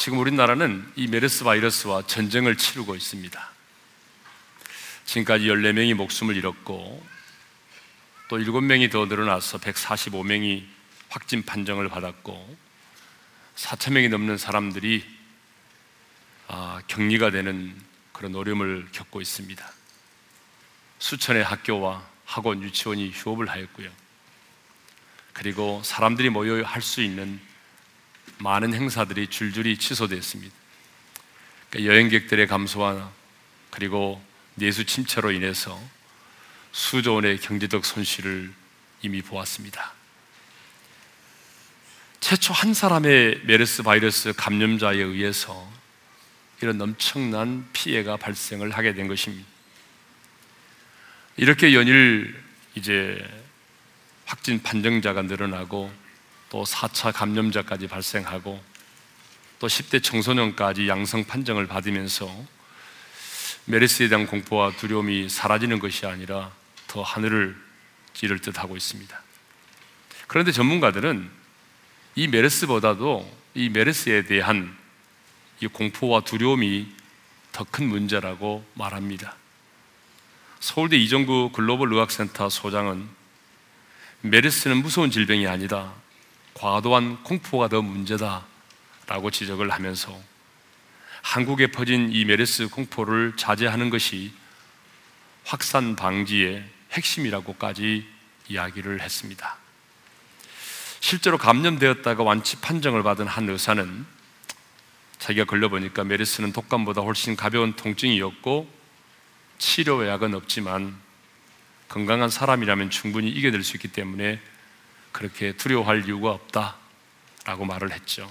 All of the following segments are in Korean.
지금 우리나라는 이 메르스 바이러스와 전쟁을 치르고 있습니다. 지금까지 14명이 목숨을 잃었고 또 7명이 더 늘어나서 145명이 확진 판정을 받았고 4천 명이 넘는 사람들이 아, 격리가 되는 그런 어려움을 겪고 있습니다. 수천의 학교와 학원, 유치원이 휴업을 하였고요. 그리고 사람들이 모여 할 수 있는 많은 행사들이 줄줄이 취소됐습니다. 그러니까 여행객들의 감소와 그리고 내수 침체로 인해서 수조 원의 경제적 손실을 이미 보았습니다. 최초 한 사람의 메르스 바이러스 감염자에 의해서 이런 엄청난 피해가 발생을 하게 된 것입니다. 이렇게 연일 이제 확진 판정자가 늘어나고 또 4차 감염자까지 발생하고 또 10대 청소년까지 양성 판정을 받으면서 메르스에 대한 공포와 두려움이 사라지는 것이 아니라 더 하늘을 찌를 듯 하고 있습니다. 그런데 전문가들은 이 메르스보다도 이 메르스에 대한 이 공포와 두려움이 더 큰 문제라고 말합니다. 서울대 이정구 글로벌 의학센터 소장은 메르스는 무서운 질병이 아니다. 과도한 공포가 더 문제다라고 지적을 하면서 한국에 퍼진 이 메르스 공포를 자제하는 것이 확산 방지의 핵심이라고까지 이야기를 했습니다. 실제로 감염되었다가 완치 판정을 받은 한 의사는 자기가 걸려보니까 메르스는 독감보다 훨씬 가벼운 통증이었고 치료약은 없지만 건강한 사람이라면 충분히 이겨낼 수 있기 때문에 그렇게 두려워할 이유가 없다 라고 말을 했죠.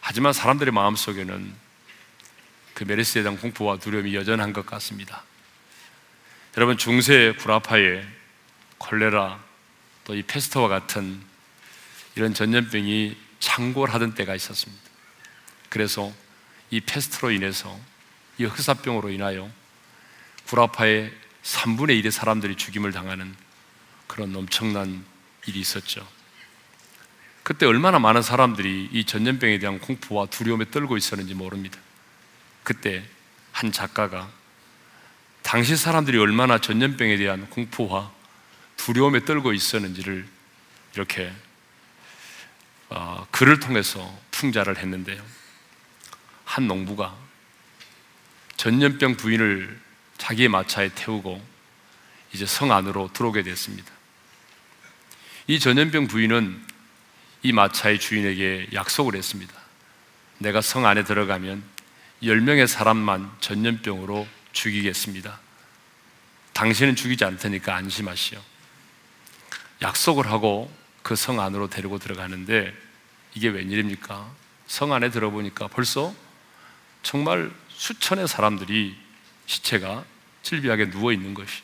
하지만 사람들의 마음속에는 그 메르스에 대한 공포와 두려움이 여전한 것 같습니다. 여러분 중세 구라파에 콜레라 또 이 페스터와 같은 이런 전염병이 창궐하던 때가 있었습니다. 그래서 이 페스트로 인해서 이 흑사병으로 인하여 구라파의 3분의 1의 사람들이 죽임을 당하는 그런 엄청난 일이 있었죠. 그때 얼마나 많은 사람들이 이 전염병에 대한 공포와 두려움에 떨고 있었는지 모릅니다. 그때 한 작가가 당시 사람들이 얼마나 전염병에 대한 공포와 두려움에 떨고 있었는지를 이렇게 어, 글을 통해서 풍자를 했는데요. 한 농부가 전염병 부인을 자기의 마차에 태우고 이제 성 안으로 들어오게 됐습니다. 이 전염병 부인은 이 마차의 주인에게 약속을 했습니다. 내가 성 안에 들어가면 10명의 사람만 전염병으로 죽이겠습니다. 당신은 죽이지 않을 테니까 안심하시오. 약속을 하고 그 성 안으로 데리고 들어가는데 이게 웬일입니까? 성 안에 들어보니까 벌써 정말 수천의 사람들이 시체가 질비하게 누워 있는 것이.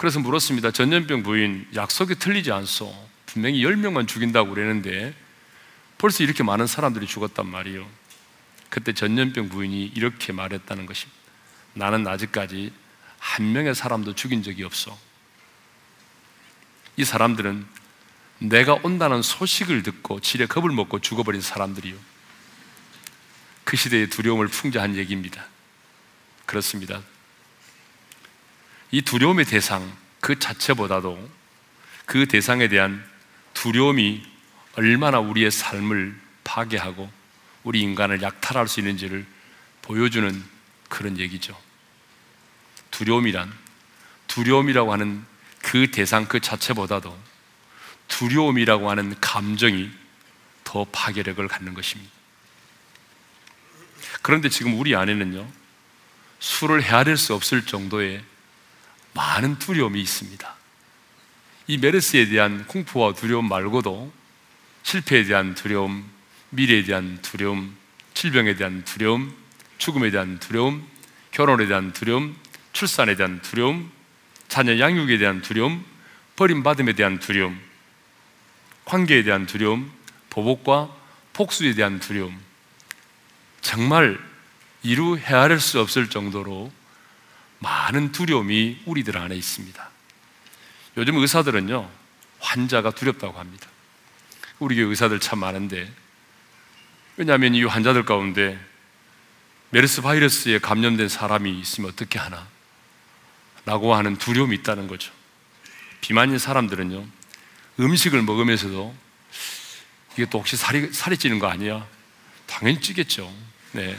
그래서 물었습니다. 전염병 부인 약속이 틀리지 않소. 분명히 10명만 죽인다고 그러는데 벌써 이렇게 많은 사람들이 죽었단 말이에요. 그때 전염병 부인이 이렇게 말했다는 것입니다. 나는 아직까지 한 명의 사람도 죽인 적이 없어. 이 사람들은 내가 온다는 소식을 듣고 지레 겁을 먹고 죽어버린 사람들이요. 그 시대의 두려움을 풍자한 얘기입니다. 그렇습니다. 이 두려움의 대상 그 자체보다도 그 대상에 대한 두려움이 얼마나 우리의 삶을 파괴하고 우리 인간을 약탈할 수 있는지를 보여주는 그런 얘기죠. 두려움이란 두려움이라고 하는 그 대상 그 자체보다도 두려움이라고 하는 감정이 더 파괴력을 갖는 것입니다. 그런데 지금 우리 안에는요, 술을 헤아릴 수 없을 정도의 많은 두려움이 있습니다. 이 메르스에 대한 공포와 두려움 말고도 실패에 대한 두려움, 미래에 대한 두려움, 질병에 대한 두려움, 죽음에 대한 두려움, 결혼에 대한 두려움, 출산에 대한 두려움, 자녀 양육에 대한 두려움, 버림받음에 대한 두려움, 관계에 대한 두려움, 보복과 복수에 대한 두려움, 정말 이루 헤아릴 수 없을 정도로 많은 두려움이 우리들 안에 있습니다. 요즘 의사들은요, 환자가 두렵다고 합니다. 우리 교회 의사들 참 많은데, 왜냐하면 이 환자들 가운데 메르스 바이러스에 감염된 사람이 있으면 어떻게 하나? 라고 하는 두려움이 있다는 거죠. 비만인 사람들은요, 음식을 먹으면서도 이게 또 혹시 살이, 살이 찌는 거 아니야? 당연히 찌겠죠. 네.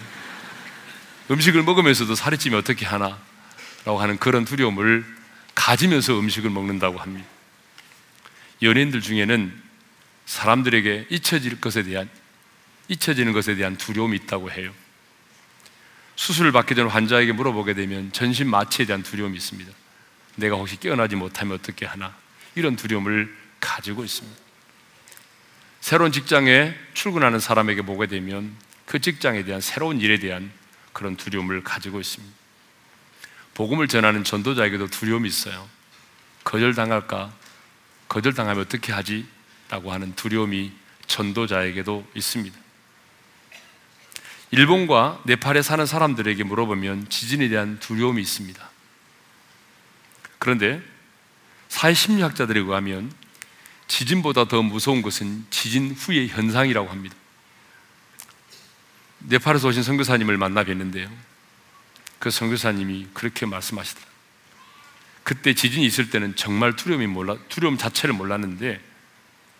음식을 먹으면서도 살이 찌면 어떻게 하나? 라고 하는 그런 두려움을 가지면서 음식을 먹는다고 합니다. 연예인들 중에는 사람들에게 잊혀질 것에 대한, 잊혀지는 것에 대한 두려움이 있다고 해요. 수술을 받기 전 환자에게 물어보게 되면 전신 마취에 대한 두려움이 있습니다. 내가 혹시 깨어나지 못하면 어떻게 하나? 이런 두려움을 가지고 있습니다. 새로운 직장에 출근하는 사람에게 보게 되면 그 직장에 대한 새로운 일에 대한 그런 두려움을 가지고 있습니다. 복음을 전하는 전도자에게도 두려움이 있어요. 거절당할까? 거절당하면 어떻게 하지? 라고 하는 두려움이 전도자에게도 있습니다. 일본과 네팔에 사는 사람들에게 물어보면 지진에 대한 두려움이 있습니다. 그런데 사회심리학자들에 의하면 지진보다 더 무서운 것은 지진 후의 현상이라고 합니다. 네팔에서 오신 선교사님을 만나 뵀는데요. 그 선교사님이 그렇게 말씀하시더라. 그때 지진이 있을 때는 정말 두려움이 몰라, 두려움 자체를 몰랐는데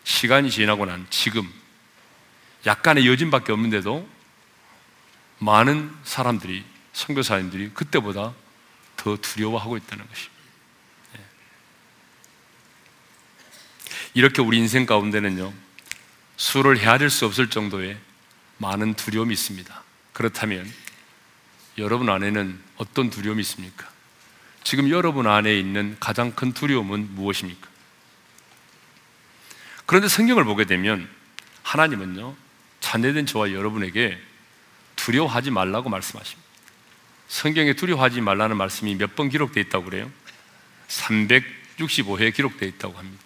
시간이 지나고 난 지금 약간의 여진밖에 없는데도 많은 사람들이 선교사님들이 그때보다 더 두려워하고 있다는 것입니다. 네. 이렇게 우리 인생 가운데는요 수를 헤아릴 수 없을 정도의 많은 두려움이 있습니다. 그렇다면 여러분 안에는 어떤 두려움이 있습니까? 지금 여러분 안에 있는 가장 큰 두려움은 무엇입니까? 그런데 성경을 보게 되면 하나님은요, 자녀된 저와 여러분에게 두려워하지 말라고 말씀하십니다. 성경에 두려워하지 말라는 말씀이 몇 번 기록되어 있다고 그래요? 365회 기록되어 있다고 합니다.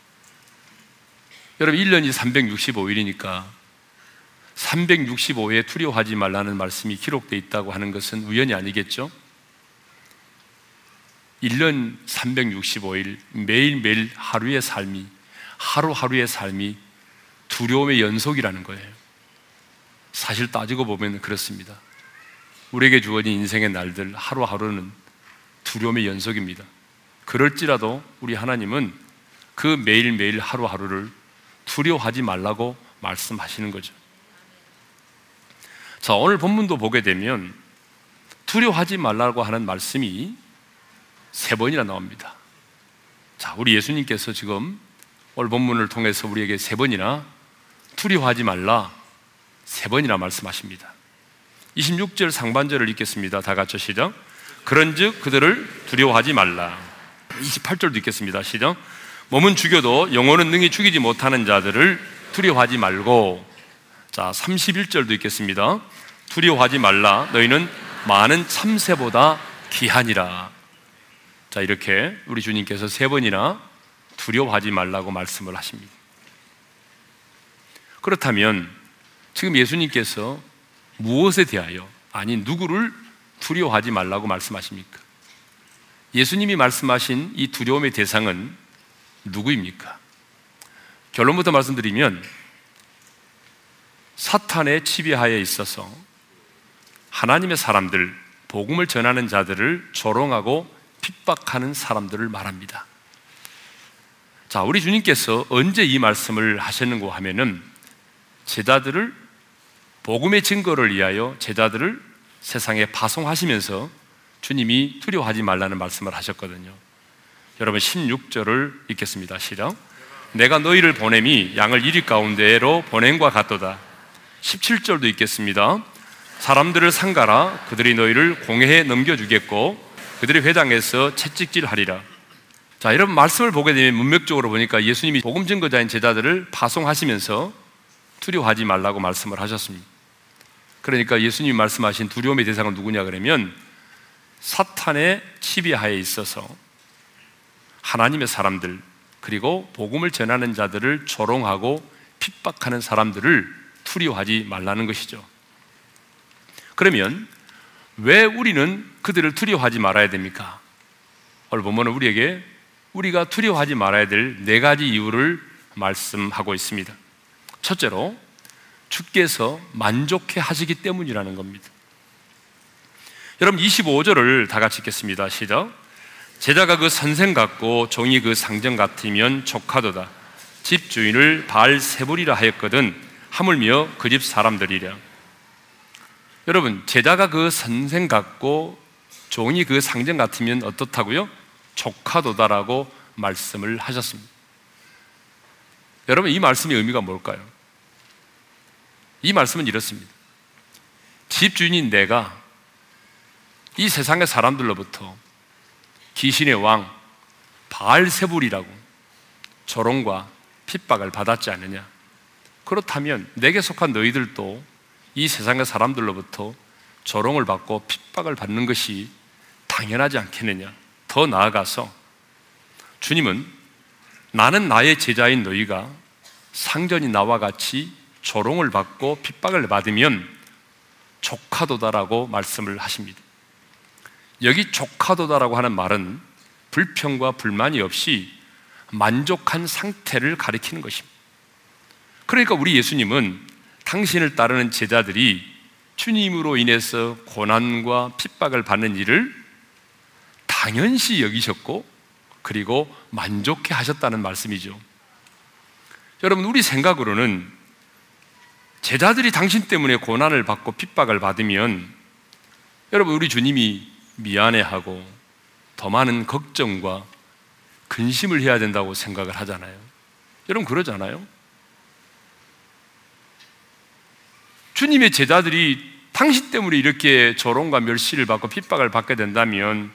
여러분, 1년이 365일이니까 365회 두려워하지 말라는 말씀이 기록되어 있다고 하는 것은 우연이 아니겠죠? 1년 365일 매일매일 하루의 삶이 하루하루의 삶이 두려움의 연속이라는 거예요. 사실 따지고 보면 그렇습니다. 우리에게 주어진 인생의 날들 하루하루는 두려움의 연속입니다. 그럴지라도 우리 하나님은 그 매일매일 하루하루를 두려워하지 말라고 말씀하시는 거죠. 자, 오늘 본문도 보게 되면 두려워하지 말라고 하는 말씀이 세 번이나 나옵니다. 자, 우리 예수님께서 지금 오늘 본문을 통해서 우리에게 세 번이나 두려워하지 말라 세 번이나 말씀하십니다. 26절 상반절을 읽겠습니다. 다 같이 시작. 그런즉 그들을 두려워하지 말라. 28절도 읽겠습니다. 시작. 몸은 죽여도 영혼은 능히 죽이지 못하는 자들을 두려워하지 말고 자, 31절도 읽겠습니다. 두려워하지 말라. 너희는 많은 참새보다 귀하니라. 자, 이렇게 우리 주님께서 세 번이나 두려워하지 말라고 말씀을 하십니다. 그렇다면 지금 예수님께서 무엇에 대하여, 아니, 누구를 두려워하지 말라고 말씀하십니까? 예수님이 말씀하신 이 두려움의 대상은 누구입니까? 결론부터 말씀드리면 사탄의 지배하에 있어서 하나님의 사람들, 복음을 전하는 자들을 조롱하고 핍박하는 사람들을 말합니다. 자, 우리 주님께서 언제 이 말씀을 하셨는고 하면은 제자들을 복음의 증거를 위하여 제자들을 세상에 파송하시면서 주님이 두려워하지 말라는 말씀을 하셨거든요. 여러분 16절을 읽겠습니다. 시작. 내가 너희를 보냄이 양을 이리 가운데로 보냄과 같도다. 17절도 읽겠습니다. 사람들을 상가라 그들이 너희를 공회에 넘겨주겠고 그들의 회당에서 채찍질하리라. 자, 이런 말씀을 보게 되면 문맥적으로 보니까 예수님이 복음 증거자인 제자들을 파송하시면서 두려워하지 말라고 말씀을 하셨습니다. 그러니까 예수님이 말씀하신 두려움의 대상은 누구냐 그러면 사탄의 지배하에 있어서 하나님의 사람들 그리고 복음을 전하는 자들을 조롱하고 핍박하는 사람들을 두려워하지 말라는 것이죠. 그러면 왜 우리는 그들을 두려워하지 말아야 됩니까? 오늘 보면 우리에게 우리가 두려워하지 말아야 될 네 가지 이유를 말씀하고 있습니다. 첫째로 주께서 만족해 하시기 때문이라는 겁니다. 여러분 25절을 다 같이 읽겠습니다. 시작. 제자가 그 선생 같고 종이 그 상정 같으면 족하도다. 집 주인을 바알 세불이라 하였거든 하물며 그 집 사람들이랴. 여러분 제자가 그 선생 같고 종이 그 상정 같으면 어떻다고요? 족하도다라고 말씀을 하셨습니다. 여러분 이 말씀의 의미가 뭘까요? 이 말씀은 이렇습니다. 집주인인 내가 이 세상의 사람들로부터 귀신의 왕 바알세불이라고 조롱과 핍박을 받았지 않느냐? 그렇다면 내게 속한 너희들도 이 세상의 사람들로부터 조롱을 받고 핍박을 받는 것이 당연하지 않겠느냐? 더 나아가서 주님은 나는 나의 제자인 너희가 상전이 나와 같이 조롱을 받고 핍박을 받으면 족하도다라고 말씀을 하십니다. 여기 족하도다라고 하는 말은 불평과 불만이 없이 만족한 상태를 가리키는 것입니다. 그러니까 우리 예수님은 당신을 따르는 제자들이 주님으로 인해서 고난과 핍박을 받는 일을 당연시 여기셨고 그리고 만족해 하셨다는 말씀이죠. 여러분, 우리 생각으로는 제자들이 당신 때문에 고난을 받고 핍박을 받으면 여러분, 우리 주님이 미안해하고 더 많은 걱정과 근심을 해야 된다고 생각을 하잖아요. 여러분, 그러잖아요. 주님의 제자들이 당신 때문에 이렇게 조롱과 멸시를 받고 핍박을 받게 된다면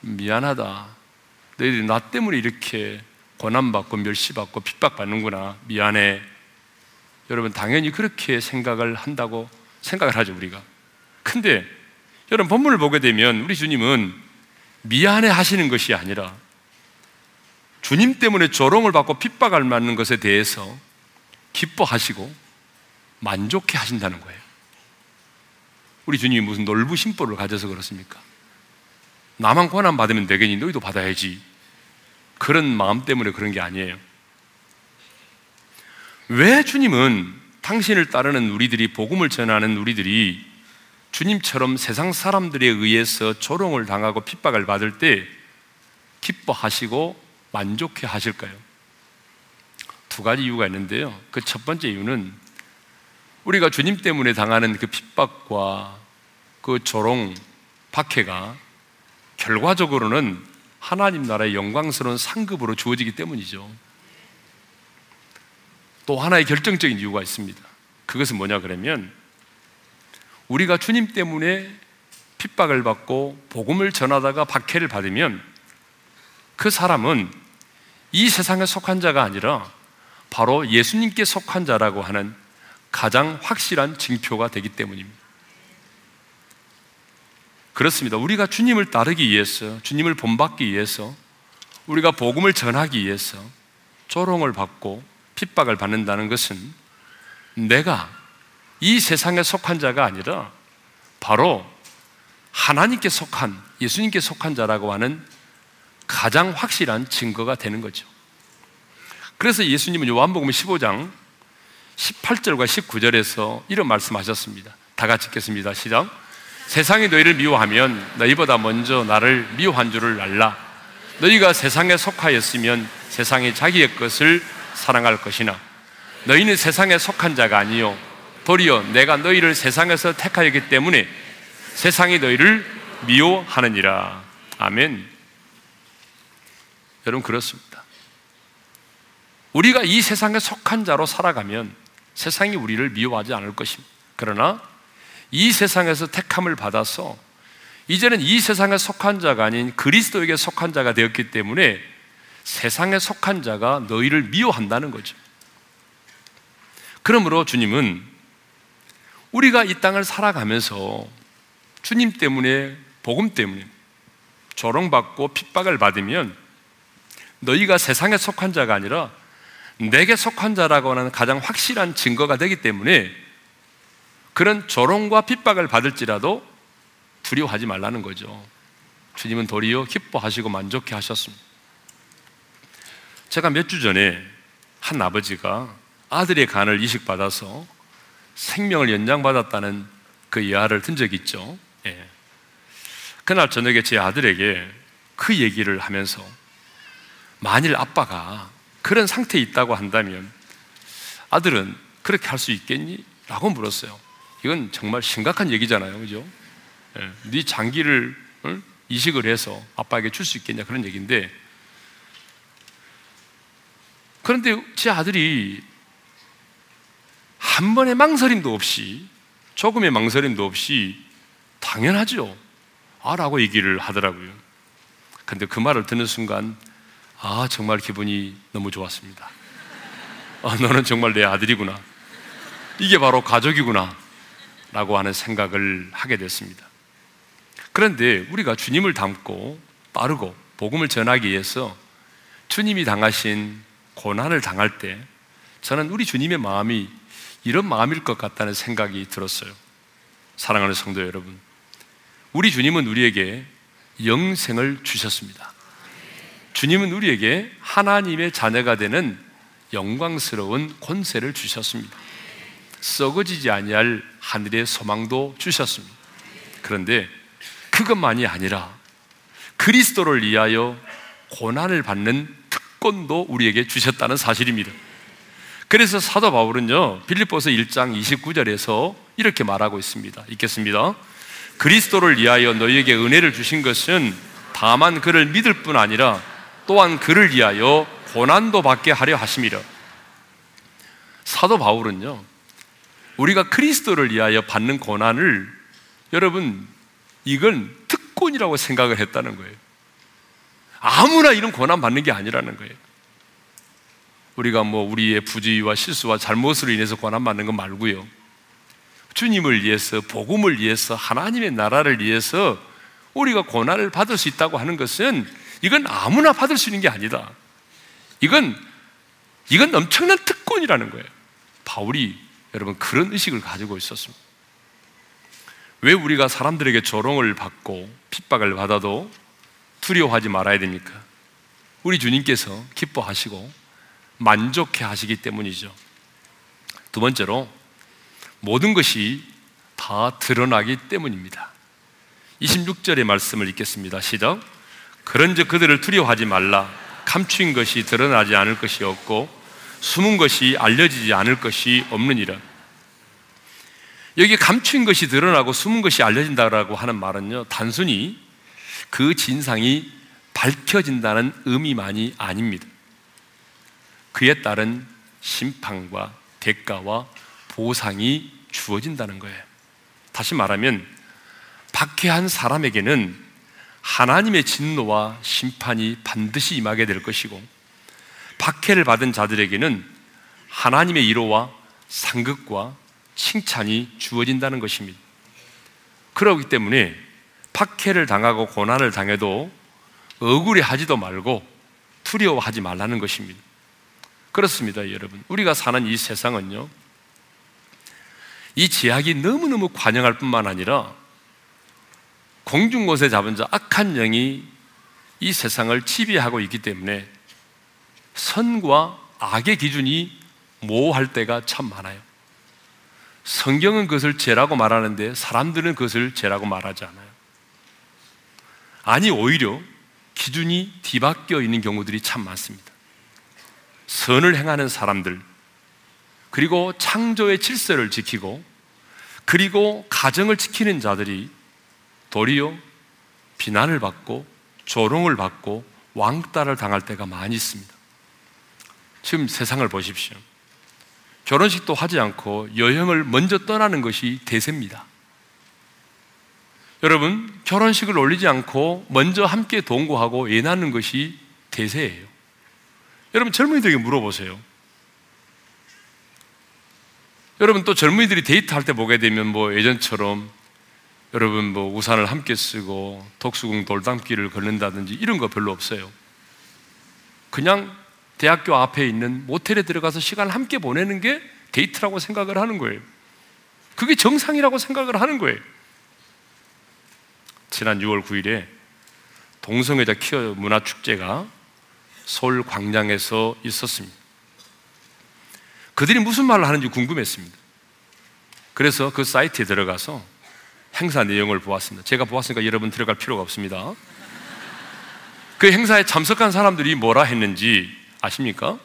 미안하다. 너희들이 나 때문에 이렇게 고난받고 멸시받고 핍박받는구나. 미안해. 여러분, 당연히 그렇게 생각을 한다고 생각을 하죠, 우리가. 근데 여러분, 본문을 보게 되면 우리 주님은 미안해 하시는 것이 아니라 주님 때문에 조롱을 받고 핍박을 맞는 것에 대해서 기뻐하시고 만족해 하신다는 거예요. 우리 주님이 무슨 놀부 심보를 가져서 그렇습니까? 나만 고난 받으면 되겠니? 너희도 받아야지. 그런 마음 때문에 그런 게 아니에요. 왜 주님은 당신을 따르는 우리들이 복음을 전하는 우리들이 주님처럼 세상 사람들에 의해서 조롱을 당하고 핍박을 받을 때 기뻐하시고 만족해 하실까요? 두 가지 이유가 있는데요. 그 첫 번째 이유는 우리가 주님 때문에 당하는 그 핍박과 그 조롱, 박해가 결과적으로는 하나님 나라의 영광스러운 상급으로 주어지기 때문이죠. 또 하나의 결정적인 이유가 있습니다. 그것은 뭐냐 그러면 우리가 주님 때문에 핍박을 받고 복음을 전하다가 박해를 받으면 그 사람은 이 세상에 속한 자가 아니라 바로 예수님께 속한 자라고 하는 가장 확실한 징표가 되기 때문입니다. 그렇습니다. 우리가 주님을 따르기 위해서, 주님을 본받기 위해서, 우리가 복음을 전하기 위해서 조롱을 받고 핍박을 받는다는 것은 내가 이 세상에 속한 자가 아니라 바로 하나님께 속한, 예수님께 속한 자라고 하는 가장 확실한 증거가 되는 거죠. 그래서 예수님은 요한복음 15장 18절과 19절에서 이런 말씀하셨습니다. 다 같이 읽겠습니다. 시작. 세상이 너희를 미워하면 너희보다 먼저 나를 미워한 줄을 알라. 너희가 세상에 속하였으면 세상이 자기의 것을 사랑할 것이나 너희는 세상에 속한 자가 아니요 도리어 내가 너희를 세상에서 택하였기 때문에 세상이 너희를 미워하느니라. 아멘. 여러분 그렇습니다. 우리가 이 세상에 속한 자로 살아가면 세상이 우리를 미워하지 않을 것입니다. 그러나 이 세상에서 택함을 받아서 이제는 이 세상에 속한 자가 아닌 그리스도에게 속한 자가 되었기 때문에 세상에 속한 자가 너희를 미워한다는 거죠. 그러므로 주님은 우리가 이 땅을 살아가면서 주님 때문에, 복음 때문에 조롱받고 핍박을 받으면 너희가 세상에 속한 자가 아니라 내게 속한 자라고 하는 가장 확실한 증거가 되기 때문에 그런 조롱과 핍박을 받을지라도 두려워하지 말라는 거죠. 주님은 도리어 기뻐하시고 만족해 하셨습니다. 제가 몇 주 전에 한 아버지가 아들의 간을 이식받아서 생명을 연장받았다는 그 예화를 든 적이 있죠. 예. 그날 저녁에 제 아들에게 그 얘기를 하면서 만일 아빠가 그런 상태에 있다고 한다면 아들은 그렇게 할 수 있겠니? 라고 물었어요. 이건 정말 심각한 얘기잖아요. 그죠? 예. 네 장기를 응? 이식을 해서 아빠에게 줄 수 있겠냐 그런 얘기인데 그런데 제 아들이 한 번의 망설임도 없이 조금의 망설임도 없이 당연하죠. 아 라고 얘기를 하더라고요. 근데 그 말을 듣는 순간 아 정말 기분이 너무 좋았습니다. 아, 너는 정말 내 아들이구나. 이게 바로 가족이구나. 라고 하는 생각을 하게 됐습니다. 그런데 우리가 주님을 닮고 빠르고 복음을 전하기 위해서 주님이 당하신 고난을 당할 때 저는 우리 주님의 마음이 이런 마음일 것 같다는 생각이 들었어요. 사랑하는 성도 여러분. 우리 주님은 우리에게 영생을 주셨습니다. 주님은 우리에게 하나님의 자녀가 되는 영광스러운 권세를 주셨습니다. 썩어지지 아니할 하늘의 소망도 주셨습니다. 그런데 그것만이 아니라 그리스도를 위하여 고난을 받는 특권도 우리에게 주셨다는 사실입니다. 그래서 사도 바울은요, 빌립보서 1장 29절에서 이렇게 말하고 있습니다. 읽겠습니다. 그리스도를 위하여 너희에게 은혜를 주신 것은 다만 그를 믿을 뿐 아니라 또한 그를 위하여 고난도 받게 하려 하심이라. 사도 바울은요, 우리가 그리스도를 위하여 받는 고난을 여러분 이건 특권이라고 생각을 했다는 거예요. 아무나 이런 고난 받는 게 아니라는 거예요. 우리가 뭐 우리의 부주의와 실수와 잘못으로 인해서 고난 받는 거 말고요. 주님을 위해서, 복음을 위해서, 하나님의 나라를 위해서 우리가 고난을 받을 수 있다고 하는 것은 이건 아무나 받을 수 있는 게 아니다. 이건, 이건 엄청난 특권이라는 거예요. 바울이 여러분 그런 의식을 가지고 있었습니다. 왜 우리가 사람들에게 조롱을 받고 핍박을 받아도 두려워하지 말아야 됩니까? 우리 주님께서 기뻐하시고 만족해 하시기 때문이죠. 두 번째로 모든 것이 다 드러나기 때문입니다. 26절의 말씀을 읽겠습니다. 시작. 그런즉 그들을 두려워하지 말라. 감추인 것이 드러나지 않을 것이 없고 숨은 것이 알려지지 않을 것이 없느니라. 여기 감추인 것이 드러나고 숨은 것이 알려진다라고 하는 말은요, 단순히 그 진상이 밝혀진다는 의미만이 아닙니다. 그에 따른 심판과 대가와 보상이 주어진다는 거예요. 다시 말하면, 박해한 사람에게는 하나님의 진노와 심판이 반드시 임하게 될 것이고, 박해를 받은 자들에게는 하나님의 위로와 상급과 칭찬이 주어진다는 것입니다. 그러기 때문에 박해를 당하고 고난을 당해도 억울해 하지도 말고 두려워하지 말라는 것입니다. 그렇습니다, 여러분. 우리가 사는 이 세상은요, 이 제약이 너무너무 관영할 뿐만 아니라 공중곳에 잡은 자 악한 영이 이 세상을 지배하고 있기 때문에 선과 악의 기준이 모호할 때가 참 많아요. 성경은 그것을 죄라고 말하는데 사람들은 그것을 죄라고 말하지 않아요. 아니, 오히려 기준이 뒤바뀌어 있는 경우들이 참 많습니다. 선을 행하는 사람들, 그리고 창조의 질서를 지키고, 그리고 가정을 지키는 자들이 도리어 비난을 받고, 조롱을 받고, 왕따를 당할 때가 많이 있습니다. 지금 세상을 보십시오. 결혼식도 하지 않고 여행을 먼저 떠나는 것이 대세입니다. 여러분, 결혼식을 올리지 않고 먼저 함께 동거하고 애 낳는 것이 대세예요. 여러분, 젊은이들에게 물어보세요. 여러분, 또 젊은이들이 데이트할 때 보게 되면 뭐 예전처럼 여러분 뭐 우산을 함께 쓰고 독수궁 돌담길을 걷는다든지 이런 거 별로 없어요. 그냥 대학교 앞에 있는 모텔에 들어가서 시간을 함께 보내는 게 데이트라고 생각을 하는 거예요. 그게 정상이라고 생각을 하는 거예요. 지난 6월 9일에 동성애자 키어 문화축제가 서울 광장에서 있었습니다. 그들이 무슨 말을 하는지 궁금했습니다. 그래서 그 사이트에 들어가서 행사 내용을 보았습니다. 제가 보았으니까 여러분 들어갈 필요가 없습니다. 그 행사에 참석한 사람들이 뭐라 했는지 아십니까?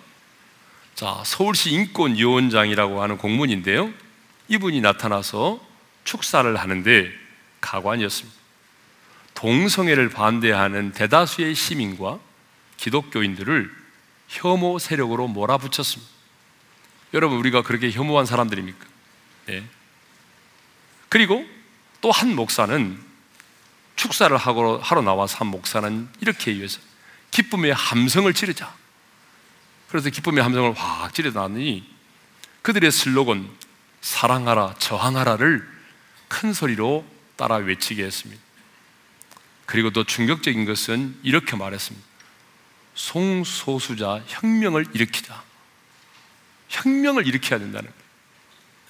자, 서울시 인권위원장이라고 하는 공문인데요. 이분이 나타나서 축사를 하는데 가관이었습니다. 동성애를 반대하는 대다수의 시민과 기독교인들을 혐오 세력으로 몰아붙였습니다. 여러분, 우리가 그렇게 혐오한 사람들입니까? 네. 그리고 또 한 목사는 축사를 하고, 하러 나와서 한 목사는 이렇게 이해해서 기쁨의 함성을 지르자. 그래서 기쁨의 함성을 확 지르다니 그들의 슬로건 사랑하라, 저항하라를 큰 소리로 따라 외치게 했습니다. 그리고 또 충격적인 것은 이렇게 말했습니다. 송소수자 혁명을 일으키자. 혁명을 일으켜야 된다는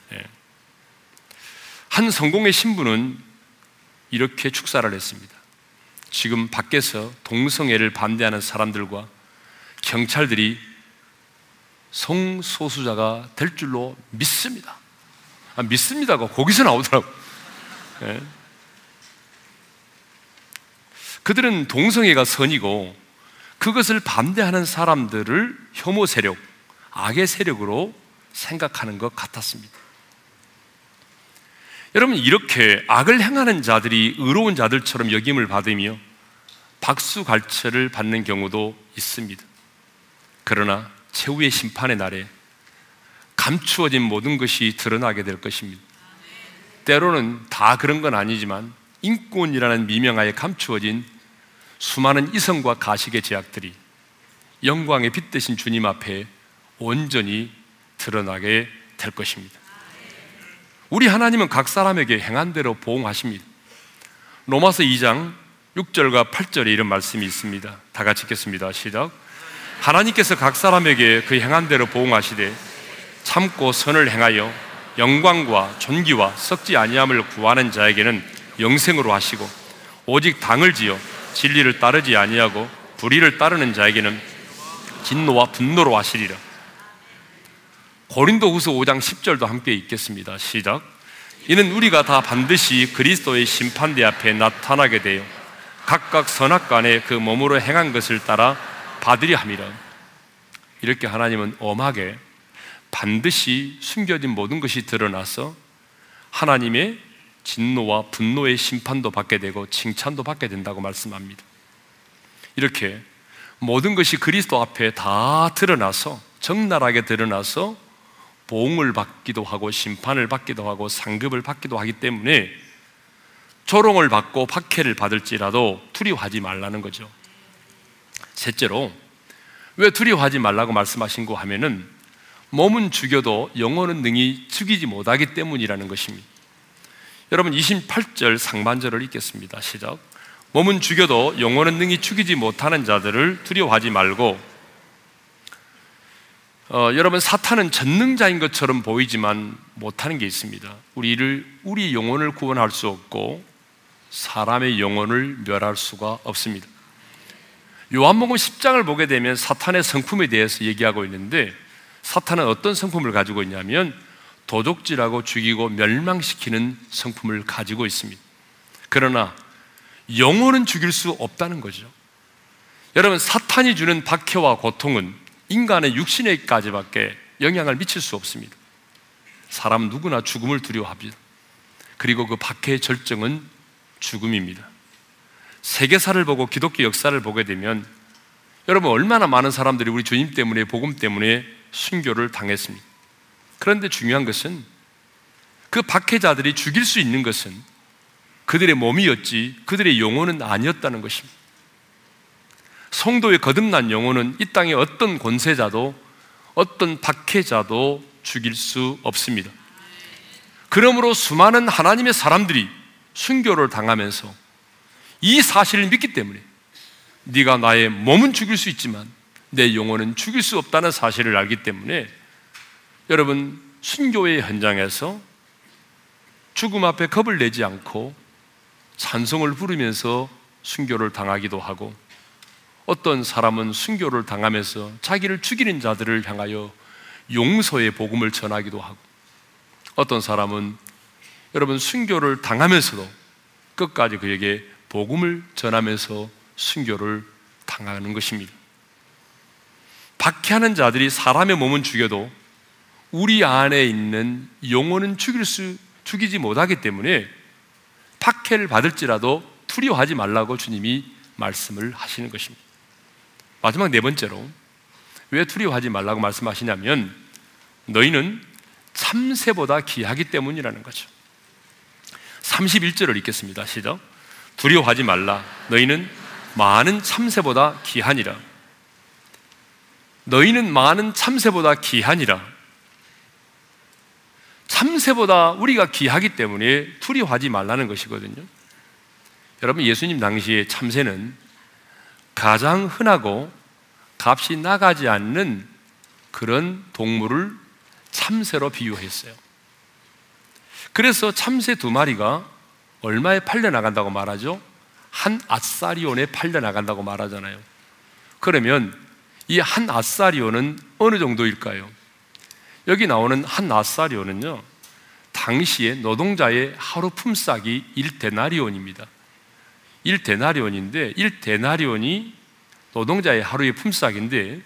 거예요. 예. 한 성공의 신부는 이렇게 축사를 했습니다. 지금 밖에서 동성애를 반대하는 사람들과 경찰들이 성소수자가 될 줄로 믿습니다. 아, 믿습니다가 거기서 나오더라고. 예. 그들은 동성애가 선이고 그것을 반대하는 사람들을 혐오 세력, 악의 세력으로 생각하는 것 같았습니다. 여러분, 이렇게 악을 행하는 자들이 의로운 자들처럼 여김을 받으며 박수 갈채를 받는 경우도 있습니다. 그러나 최후의 심판의 날에 감추어진 모든 것이 드러나게 될 것입니다. 때로는 다 그런 건 아니지만 인권이라는 미명하에 감추어진 수많은 이성과 가식의 제약들이 영광의 빛 대신 주님 앞에 온전히 드러나게 될 것입니다. 우리 하나님은 각 사람에게 행한 대로 보응하십니다. 로마서 2장 6절과 8절에 이런 말씀이 있습니다. 다 같이 읽겠습니다. 시작. 하나님께서 각 사람에게 그 행한 대로 보응하시되 참고 선을 행하여 영광과 존귀와 썩지 아니함을 구하는 자에게는 영생으로 하시고 오직 당을 지어 진리를 따르지 아니하고 불의를 따르는 자에게는 진노와 분노로 하시리라. 고린도후서 5장 10절도 함께 읽겠습니다. 시작. 이는 우리가 다 반드시 그리스도의 심판대 앞에 나타나게 되어 각각 선악간에 그 몸으로 행한 것을 따라 받으려 함이라. 이렇게 하나님은 엄하게 반드시 숨겨진 모든 것이 드러나서 하나님의 진노와 분노의 심판도 받게 되고 칭찬도 받게 된다고 말씀합니다. 이렇게 모든 것이 그리스도 앞에 다 드러나서 적나라하게 드러나서 보응을 받기도 하고 심판을 받기도 하고 상급을 받기도 하기 때문에 조롱을 받고 박해를 받을지라도 두려워하지 말라는 거죠. 셋째로 왜 두려워하지 말라고 말씀하신 거 하면은 몸은 죽여도 영혼은 능히 죽이지 못하기 때문이라는 것입니다. 여러분 28절 상반절을 읽겠습니다. 시작. 몸은 죽여도 영혼은 능히 죽이지 못하는 자들을 두려워하지 말고 어, 여러분 사탄은 전능자인 것처럼 보이지만 못하는 게 있습니다. 우리를 우리 영혼을 구원할 수 없고 사람의 영혼을 멸할 수가 없습니다. 요한복음 10장을 보게 되면 사탄의 성품에 대해서 얘기하고 있는데 사탄은 어떤 성품을 가지고 있냐면 도둑질하고 죽이고 멸망시키는 성품을 가지고 있습니다. 그러나 영혼은 죽일 수 없다는 거죠. 여러분, 사탄이 주는 박해와 고통은 인간의 육신에까지밖에 영향을 미칠 수 없습니다. 사람 누구나 죽음을 두려워합니다. 그리고 그 박해의 절정은 죽음입니다. 세계사를 보고 기독교 역사를 보게 되면 여러분 얼마나 많은 사람들이 우리 주님 때문에 복음 때문에 순교를 당했습니다. 그런데 중요한 것은 그 박해자들이 죽일 수 있는 것은 그들의 몸이었지 그들의 영혼은 아니었다는 것입니다. 성도의 거듭난 영혼은 이 땅의 어떤 권세자도 어떤 박해자도 죽일 수 없습니다. 그러므로 수많은 하나님의 사람들이 순교를 당하면서 이 사실을 믿기 때문에 네가 나의 몸은 죽일 수 있지만 내 영혼은 죽일 수 없다는 사실을 알기 때문에 여러분 순교의 현장에서 죽음 앞에 겁을 내지 않고 찬송을 부르면서 순교를 당하기도 하고 어떤 사람은 순교를 당하면서 자기를 죽이는 자들을 향하여 용서의 복음을 전하기도 하고 어떤 사람은 여러분 순교를 당하면서도 끝까지 그에게 복음을 전하면서 순교를 당하는 것입니다. 박해하는 자들이 사람의 몸은 죽여도 우리 안에 있는 영혼은 죽일 수 죽이지 못하기 때문에 박해를 받을지라도 두려워하지 말라고 주님이 말씀을 하시는 것입니다. 마지막 네 번째로 왜 두려워하지 말라고 말씀하시냐면 너희는 참새보다 귀하기 때문이라는 거죠. 31절을 읽겠습니다. 시작. 두려워하지 말라. 너희는 많은 참새보다 귀하니라. 너희는 많은 참새보다 귀하니라. 참새보다 우리가 귀하기 때문에 두려워하지 말라는 것이거든요. 여러분, 예수님 당시에 참새는 가장 흔하고 값이 나가지 않는 그런 동물을 참새로 비유했어요. 그래서 참새 두 마리가 얼마에 팔려 나간다고 말하죠? 한 아사리온에 팔려 나간다고 말하잖아요. 그러면 이 한 아사리온은 어느 정도일까요? 여기 나오는 한 아사리온은요, 당시에 노동자의 하루 품삯이 1데나리온입니다. 1데나리온인데, 1데나리온이 노동자의 하루의 품삯인데,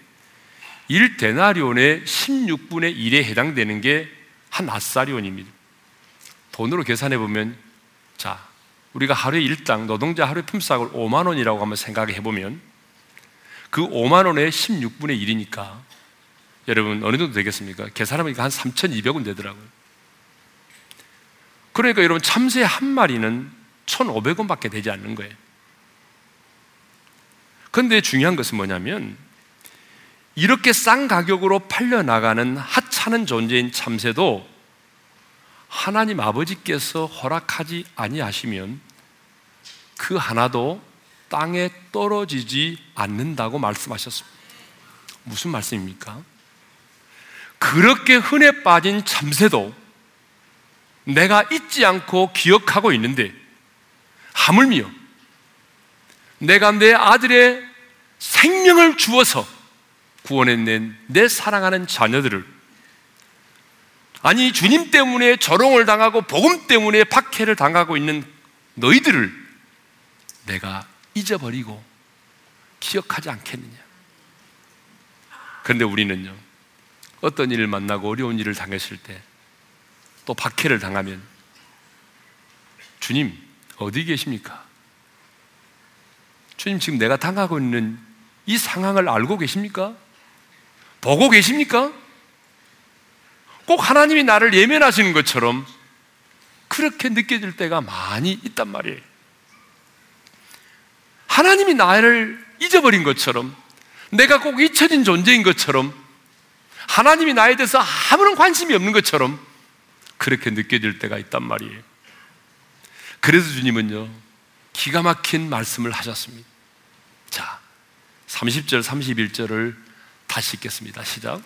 1데나리온의 16분의 1에 해당되는 게 한 아사리온입니다. 돈으로 계산해 보면 자, 우리가 하루에 일당 노동자 하루의 품삯을 5만 원이라고 한번 생각해 보면 그 5만 원의 16분의 1이니까 여러분 어느 정도 되겠습니까? 계산하면 한 3,200원 되더라고요. 그러니까 여러분 참새 한 마리는 1,500원밖에 되지 않는 거예요. 그런데 중요한 것은 뭐냐면 이렇게 싼 가격으로 팔려나가는 하찮은 존재인 참새도 하나님 아버지께서 허락하지 아니하시면 그 하나도 땅에 떨어지지 않는다고 말씀하셨습니다. 무슨 말씀입니까? 그렇게 흔해 빠진 참새도 내가 잊지 않고 기억하고 있는데 하물며 내가 내 아들의 생명을 주어서 구원해낸 내 사랑하는 자녀들을 아니 주님 때문에 조롱을 당하고 복음 때문에 박해를 당하고 있는 너희들을 내가 잊어버리고 기억하지 않겠느냐. 그런데 우리는요, 어떤 일을 만나고 어려운 일을 당했을 때, 또 박해를 당하면, 주님, 어디 계십니까? 주님, 지금 내가 당하고 있는 이 상황을 알고 계십니까? 보고 계십니까? 꼭 하나님이 나를 예면하시는 것처럼 그렇게 느껴질 때가 많이 있단 말이에요. 하나님이 나를 잊어버린 것처럼 내가 꼭 잊혀진 존재인 것처럼 하나님이 나에 대해서 아무런 관심이 없는 것처럼 그렇게 느껴질 때가 있단 말이에요. 그래서 주님은요, 기가 막힌 말씀을 하셨습니다. 자, 30절, 31절을 다시 읽겠습니다. 시작.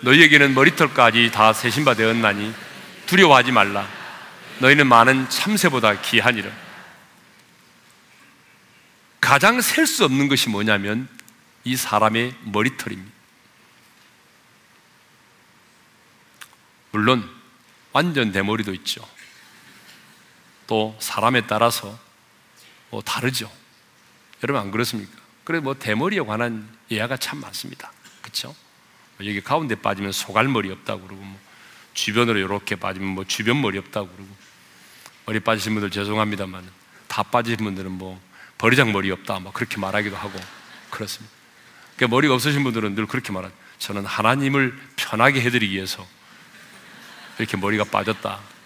너희에게는 머리털까지 다 세신바 되었나니 두려워하지 말라. 너희는 많은 참새보다 귀하니라. 가장 셀 수 없는 것이 뭐냐면 이 사람의 머리털입니다. 물론 완전 대머리도 있죠. 또 사람에 따라서 뭐 다르죠. 여러분 안 그렇습니까? 그래 뭐 대머리에 관한 예화가 참 많습니다. 그렇죠? 여기 가운데 빠지면 소갈머리 없다고 그러고 뭐 주변으로 이렇게 빠지면 뭐 주변 머리 없다고 그러고 머리 빠지신 분들 죄송합니다만 다 빠지신 분들은 뭐 버리장 머리 없다 막 그렇게 말하기도 하고 그렇습니다. 그러니까 머리가 없으신 분들은 늘 그렇게 말하죠. 저는 하나님을 편하게 해드리기 위해서 이렇게 머리가 빠졌다.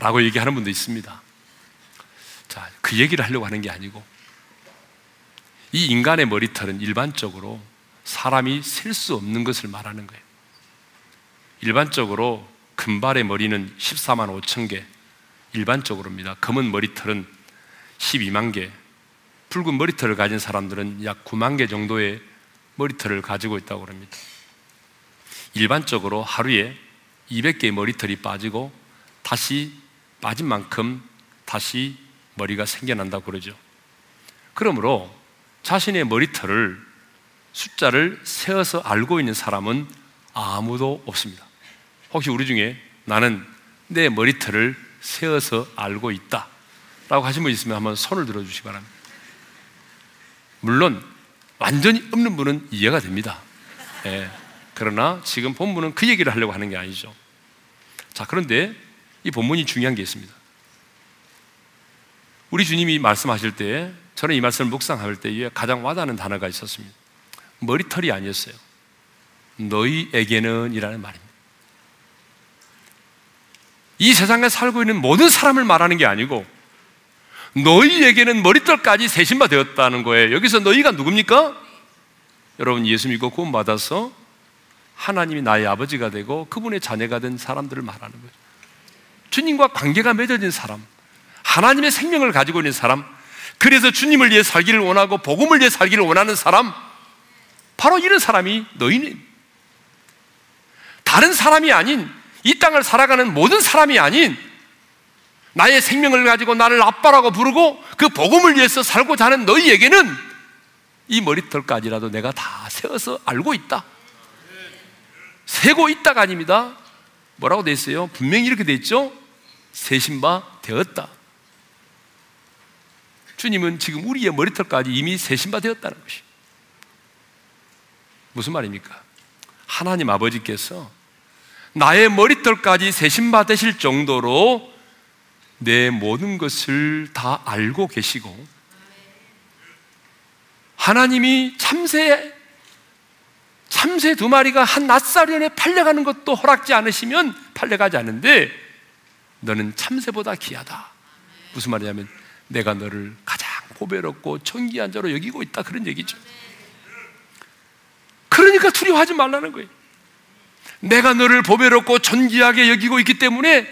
라고 얘기하는 분도 있습니다. 자, 그 얘기를 하려고 하는 게 아니고 이 인간의 머리털은 일반적으로 사람이 셀 수 없는 것을 말하는 거예요. 일반적으로 금발의 머리는 14만 5천 개, 일반적으로입니다. 검은 머리털은 12만 개, 붉은 머리털을 가진 사람들은 약 9만 개 정도의 머리털을 가지고 있다고 합니다. 일반적으로 하루에 200개의 머리털이 빠지고 다시 빠진 만큼 다시 머리가 생겨난다고 그러죠. 그러므로 자신의 머리털을 숫자를 세어서 알고 있는 사람은 아무도 없습니다. 혹시 우리 중에 나는 내 머리털을 세어서 알고 있다. 라고 하신 분 있으면 한번 손을 들어 주시기 바랍니다. 물론, 완전히 없는 분은 이해가 됩니다. 예. 그러나 지금 본문은 그 얘기를 하려고 하는 게 아니죠. 자, 그런데 이 본문이 중요한 게 있습니다. 우리 주님이 말씀하실 때 저는 이 말씀을 묵상할 때에 가장 와닿는 단어가 있었습니다. 머리털이 아니었어요. 너희에게는 이라는 말입니다. 이 세상에 살고 있는 모든 사람을 말하는 게 아니고 너희에게는 머리털까지 세신바 되었다는 거예요. 여기서 너희가 누굽니까? 여러분 예수 믿고 구원 받아서 하나님이 나의 아버지가 되고 그분의 자녀가 된 사람들을 말하는 거죠. 주님과 관계가 맺어진 사람, 하나님의 생명을 가지고 있는 사람, 그래서 주님을 위해 살기를 원하고 복음을 위해 살기를 원하는 사람, 바로 이런 사람이 너희는 다른 사람이 아닌 이 땅을 살아가는 모든 사람이 아닌 나의 생명을 가지고 나를 아빠라고 부르고 그 복음을 위해서 살고자 하는 너희에게는 이 머리털까지라도 내가 다 세워서 알고 있다. 세고 있다가 아닙니다. 뭐라고 돼 있어요? 분명히 이렇게 돼 있죠? 세신바 되었다. 주님은 지금 우리의 머리털까지 이미 세신바 되었다는 것이. 무슨 말입니까? 하나님 아버지께서 나의 머리털까지 세신바 되실 정도로 내 모든 것을 다 알고 계시고 하나님이 참새 참새 두 마리가 한 낯살연에 팔려가는 것도 허락지 않으시면 팔려가지 않는데 너는 참새보다 귀하다. 무슨 말이냐면 내가 너를 가장 고배롭고 존귀한 자로 여기고 있다 그런 얘기죠. 그러니까 두려워하지 말라는 거예요. 내가 너를 보배롭고 존귀하게 여기고 있기 때문에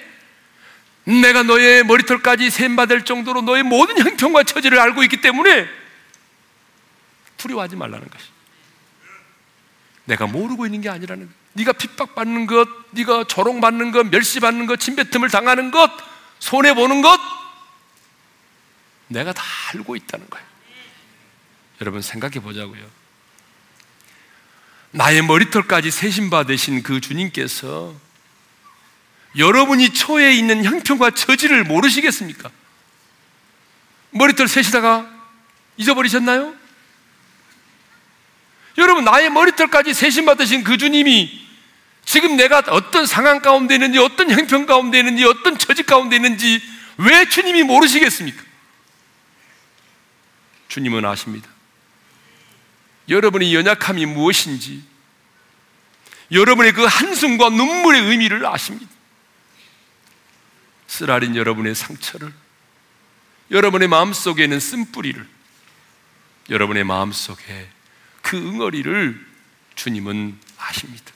내가 너의 머리털까지 샘받을 정도로 너의 모든 형편과 처지를 알고 있기 때문에 두려워하지 말라는 것이. 내가 모르고 있는 게 아니라는 것. 네가 핍박받는 것, 네가 조롱받는 것, 멸시받는 것, 침뱉음을 당하는 것, 손해 보는 것, 내가 다 알고 있다는 거예요. 여러분 생각해 보자고요. 나의 머리털까지 세신바 되신 그 주님께서 여러분이 처해 있는 형편과 처지를 모르시겠습니까? 머리털 세시다가 잊어버리셨나요? 여러분, 나의 머리털까지 세신받으신 그 주님이 지금 내가 어떤 상황 가운데 있는지, 어떤 형편 가운데 있는지, 어떤 처지 가운데 있는지 왜 주님이 모르시겠습니까? 주님은 아십니다. 여러분의 연약함이 무엇인지, 여러분의 그 한숨과 눈물의 의미를 아십니다. 쓰라린 여러분의 상처를, 여러분의 마음 속에 있는 쓴뿌리를, 여러분의 마음 속에 그 응어리를 주님은 아십니다.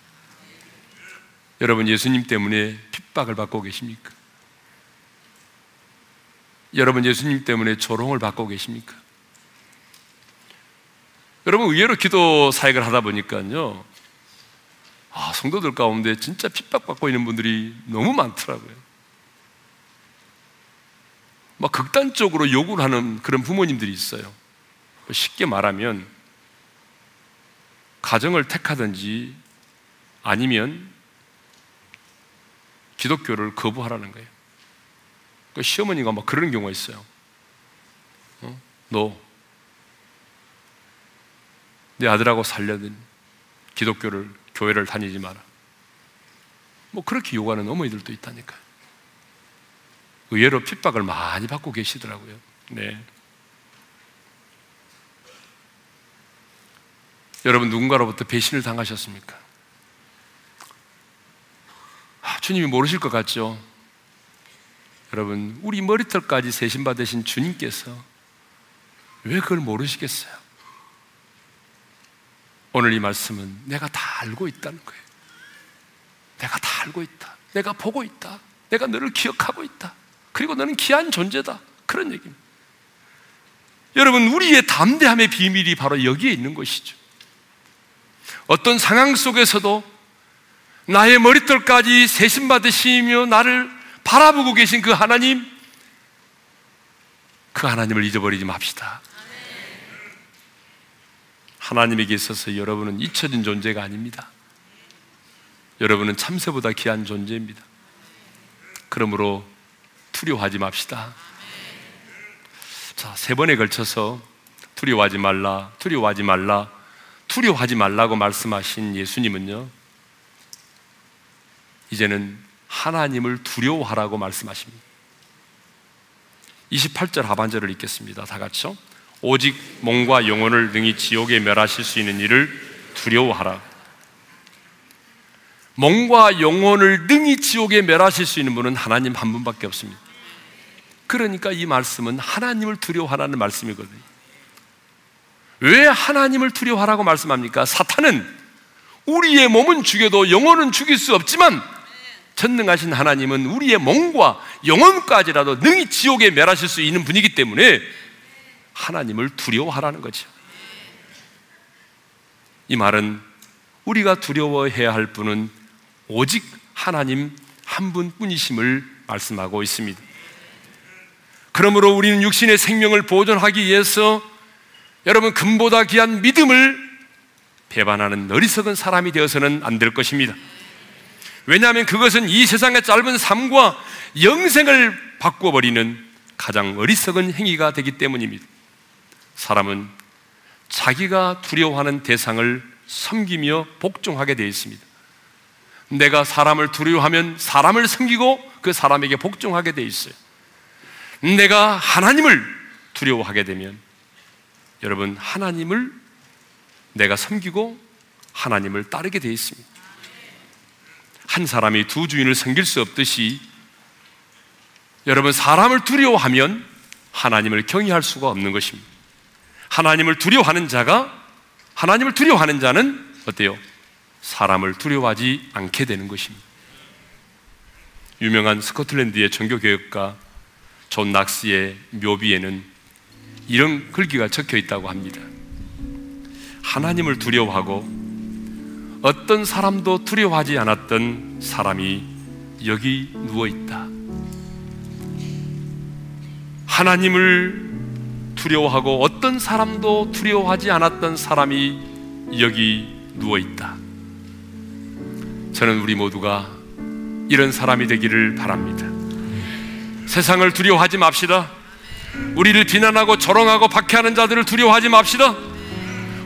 여러분 예수님 때문에 핍박을 받고 계십니까? 여러분 예수님 때문에 조롱을 받고 계십니까? 여러분 의외로 기도 사역을 하다 보니까요. 아, 성도들 가운데 진짜 핍박받고 있는 분들이 너무 많더라고요. 막 극단적으로 욕을 하는 그런 부모님들이 있어요. 쉽게 말하면 가정을 택하든지 아니면 기독교를 거부하라는 거예요. 그 시어머니가 막 그런 경우가 있어요. 어? 너, 내 아들하고 살려든 기독교를, 교회를 다니지 마라. 뭐 그렇게 요구하는 어머니들도 있다니까요. 의외로 핍박을 많이 받고 계시더라고요. 네. 여러분 누군가로부터 배신을 당하셨습니까? 아, 주님이 모르실 것 같죠? 여러분, 우리 머리털까지 세신 받으신 주님께서 왜 그걸 모르시겠어요? 오늘 이 말씀은 내가 다 알고 있다는 거예요. 내가 다 알고 있다. 내가 보고 있다. 내가 너를 기억하고 있다. 그리고 너는 귀한 존재다. 그런 얘기입니다. 여러분, 우리의 담대함의 비밀이 바로 여기에 있는 것이죠. 어떤 상황 속에서도 나의 머리털까지 세심 받으시며 나를 바라보고 계신 그 하나님, 그 하나님을 잊어버리지 맙시다. 하나님에게 있어서 여러분은 잊혀진 존재가 아닙니다. 여러분은 참새보다 귀한 존재입니다. 그러므로 두려워하지 맙시다. 자, 세 번에 걸쳐서 두려워하지 말라, 두려워하지 말라, 두려워하지 말라고 말씀하신 예수님은요, 이제는 하나님을 두려워하라고 말씀하십니다. 28절 하반절을 읽겠습니다. 다 같이요. 오직 몸과 영혼을 능히 지옥에 멸하실 수 있는 일을 두려워하라. 몸과 영혼을 능히 지옥에 멸하실 수 있는 분은 하나님 한 분밖에 없습니다. 그러니까 이 말씀은 하나님을 두려워하라는 말씀이거든요. 왜 하나님을 두려워하라고 말씀합니까? 사탄은 우리의 몸은 죽여도 영혼은 죽일 수 없지만 전능하신 하나님은 우리의 몸과 영혼까지라도 능히 지옥에 멸하실 수 있는 분이기 때문에 하나님을 두려워하라는 거죠. 이 말은 우리가 두려워해야 할 분은 오직 하나님 한 분뿐이심을 말씀하고 있습니다. 그러므로 우리는 육신의 생명을 보존하기 위해서 여러분 금보다 귀한 믿음을 배반하는 어리석은 사람이 되어서는 안 될 것입니다. 왜냐하면 그것은 이 세상의 짧은 삶과 영생을 바꿔버리는 가장 어리석은 행위가 되기 때문입니다. 사람은 자기가 두려워하는 대상을 섬기며 복종하게 되어 있습니다. 내가 사람을 두려워하면 사람을 섬기고 그 사람에게 복종하게 되어 있어요. 내가 하나님을 두려워하게 되면 여러분 하나님을 내가 섬기고 하나님을 따르게 되어 있습니다. 한 사람이 두 주인을 섬길 수 없듯이 여러분 사람을 두려워하면 하나님을 경외할 수가 없는 것입니다. 하나님을 두려워하는 자가 하나님을 두려워하는 자는 어때요? 사람을 두려워하지 않게 되는 것입니다. 유명한 스코틀랜드의 종교개혁가 존 낙스의 묘비에는 이런 글귀가 적혀 있다고 합니다. 하나님을 두려워하고 어떤 사람도 두려워하지 않았던 사람이 여기 누워 있다. 하나님을 두려워하고 어떤 사람도 두려워하지 않았던 사람이 여기 누워 있다. 저는 우리 모두가 이런 사람이 되기를 바랍니다. 세상을 두려워하지 맙시다. 우리를 비난하고 조롱하고 박해하는 자들을 두려워하지 맙시다.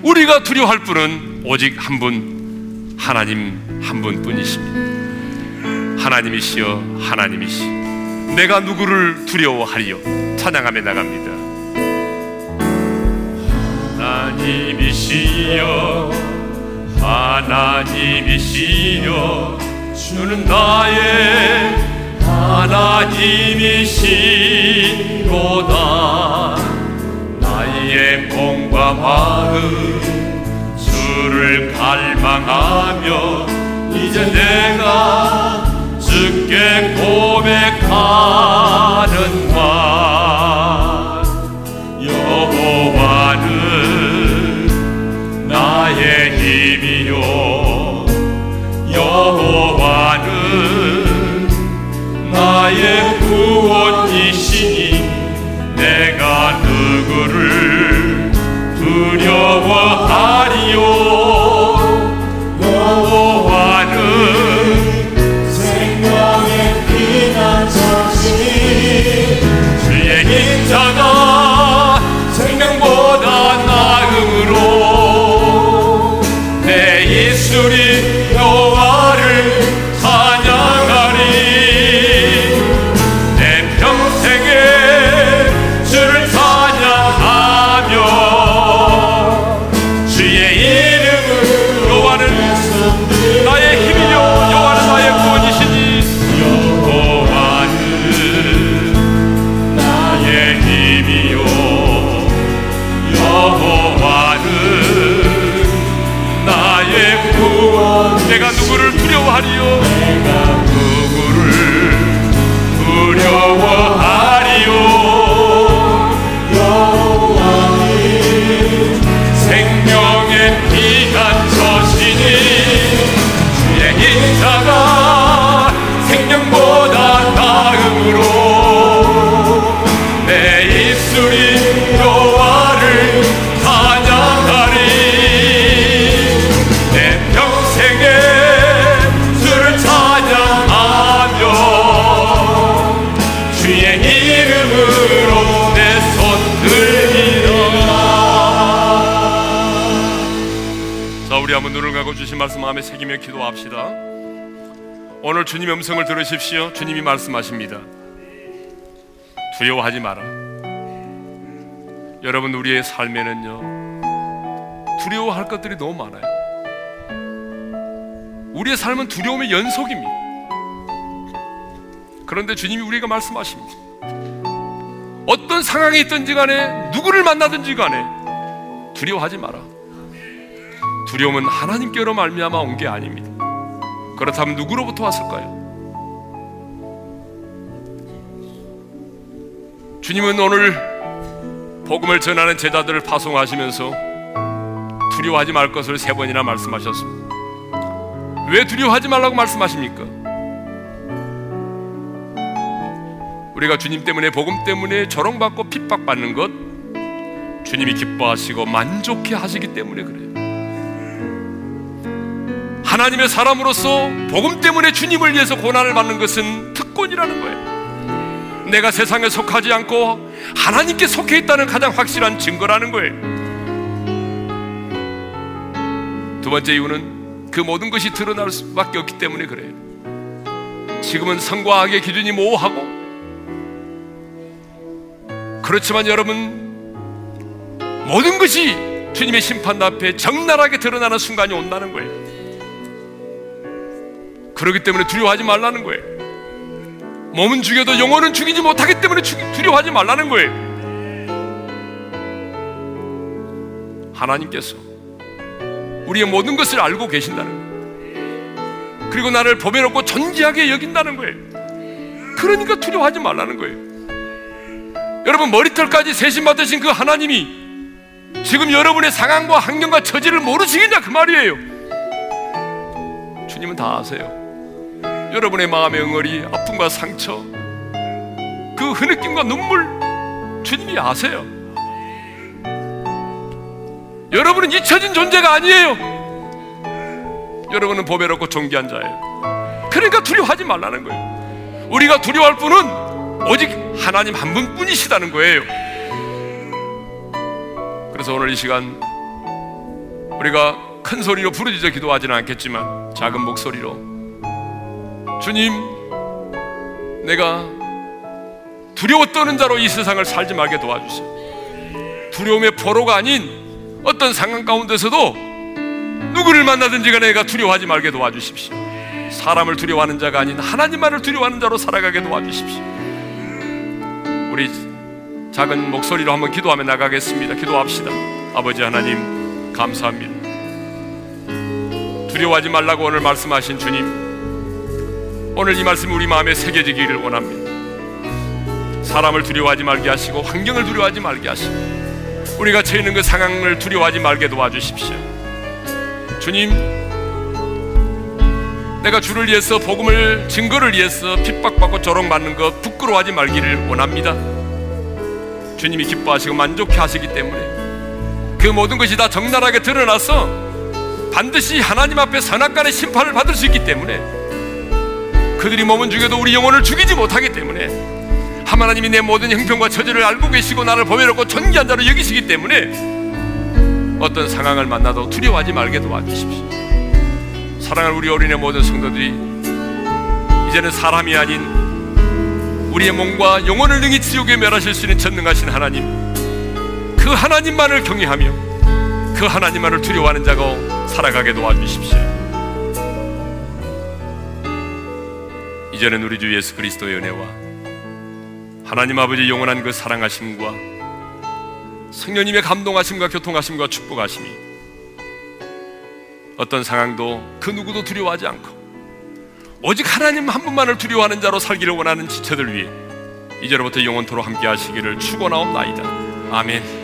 우리가 두려워할 분은 오직 한 분, 하나님 한 분뿐이십니다. 하나님이시여, 하나님이시. 내가 누구를 두려워하리요? 찬양하며 나갑니다. 하나님이시여, 하나님이시여, 주는 나의 하나님이시로다. 나의 몸과 마음 주를 갈망하며 이제 내가 주께 고백하는 말 한번 눈을 감고 주신 말씀 마음에 새기며 기도합시다. 오늘 주님의 음성을 들으십시오. 주님이 말씀하십니다. 두려워하지 마라. 여러분 우리의 삶에는요 두려워할 것들이 너무 많아요. 우리의 삶은 두려움의 연속입니다. 그런데 주님이 우리가 말씀하십니다. 어떤 상황이 있든지 간에 누구를 만나든지 간에 두려워하지 마라. 두려움은 하나님께로 말미암아 온 게 아닙니다. 그렇다면 누구로부터 왔을까요? 주님은 오늘 복음을 전하는 제자들을 파송하시면서 두려워하지 말 것을 세 번이나 말씀하셨습니다. 왜 두려워하지 말라고 말씀하십니까? 우리가 주님 때문에 복음 때문에 조롱받고 핍박받는 것 주님이 기뻐하시고 만족해 하시기 때문에 그래요. 하나님의 사람으로서 복음 때문에 주님을 위해서 고난을 받는 것은 특권이라는 거예요. 내가 세상에 속하지 않고 하나님께 속해 있다는 가장 확실한 증거라는 거예요. 두 번째 이유는 그 모든 것이 드러날 수밖에 없기 때문에 그래요. 지금은 성과 악의 기준이 모호하고 그렇지만 여러분 모든 것이 주님의 심판 앞에 적나라하게 드러나는 순간이 온다는 거예요. 그렇기 때문에 두려워하지 말라는 거예요. 몸은 죽여도 영혼은 죽이지 못하기 때문에 두려워하지 말라는 거예요. 하나님께서 우리의 모든 것을 알고 계신다는 거예요. 그리고 나를 보배롭고 존귀하게 여긴다는 거예요. 그러니까 두려워하지 말라는 거예요. 여러분 머리털까지 세심 받으신 그 하나님이 지금 여러분의 상황과 환경과 처지를 모르시겠냐 그 말이에요. 주님은 다 아세요. 여러분의 마음의 응어리, 아픔과 상처, 그 흐느낌과 눈물 주님이 아세요. 여러분은 잊혀진 존재가 아니에요. 여러분은 보배롭고 존귀한 자예요. 그러니까 두려워하지 말라는 거예요. 우리가 두려워할 뿐은 오직 하나님 한 분뿐이시다는 거예요. 그래서 오늘 이 시간 우리가 큰 소리로 부르짖어 기도하지는 않겠지만 작은 목소리로 주님 내가 두려워 떠는 자로 이 세상을 살지 말게 도와주세요. 두려움의 포로가 아닌 어떤 상황 가운데서도 누구를 만나든지 간에 내가 두려워하지 말게 도와주십시오. 사람을 두려워하는 자가 아닌 하나님만을 두려워하는 자로 살아가게 도와주십시오. 우리 작은 목소리로 한번 기도하며 나가겠습니다. 기도합시다. 아버지 하나님, 감사합니다. 두려워하지 말라고 오늘 말씀하신 주님, 오늘 이 말씀이 우리 마음에 새겨지기를 원합니다. 사람을 두려워하지 말게 하시고, 환경을 두려워하지 말게 하시고, 우리가 처해 있는 그 상황을 두려워하지 말게 도와주십시오. 주님, 내가 주를 위해서 복음을 증거를 위해서 핍박받고 조롱받는 것 부끄러워하지 말기를 원합니다. 주님이 기뻐하시고 만족해 하시기 때문에 그 모든 것이 다 적나라하게 드러나서 반드시 하나님 앞에 선악간의 심판을 받을 수 있기 때문에 그들이 몸은 죽여도 우리 영혼을 죽이지 못하기 때문에 하나님이 내 모든 형편과 처지를 알고 계시고 나를 보배롭고 존귀한 자로 여기시기 때문에 어떤 상황을 만나도 두려워하지 말게 도와주십시오. 사랑할 우리 어린의 모든 성도들이 이제는 사람이 아닌 우리의 몸과 영혼을 능히 지옥에 멸하실 수 있는 전능하신 하나님 그 하나님만을 경외하며 그 하나님만을 두려워하는 자가 살아가게 도와주십시오 이제는 우리 주 예수 그리스도의 은혜와 하나님 아버지 영원한 그 사랑하심과 성령님의 감동하심과 교통하심과 축복하심이 어떤 상황도 그 누구도 두려워하지 않고 오직 하나님 한 분만을 두려워하는 자로 살기를 원하는 지체들 위해 이제로부터 영원토로 함께 하시기를 축원하옵나이다. 아멘.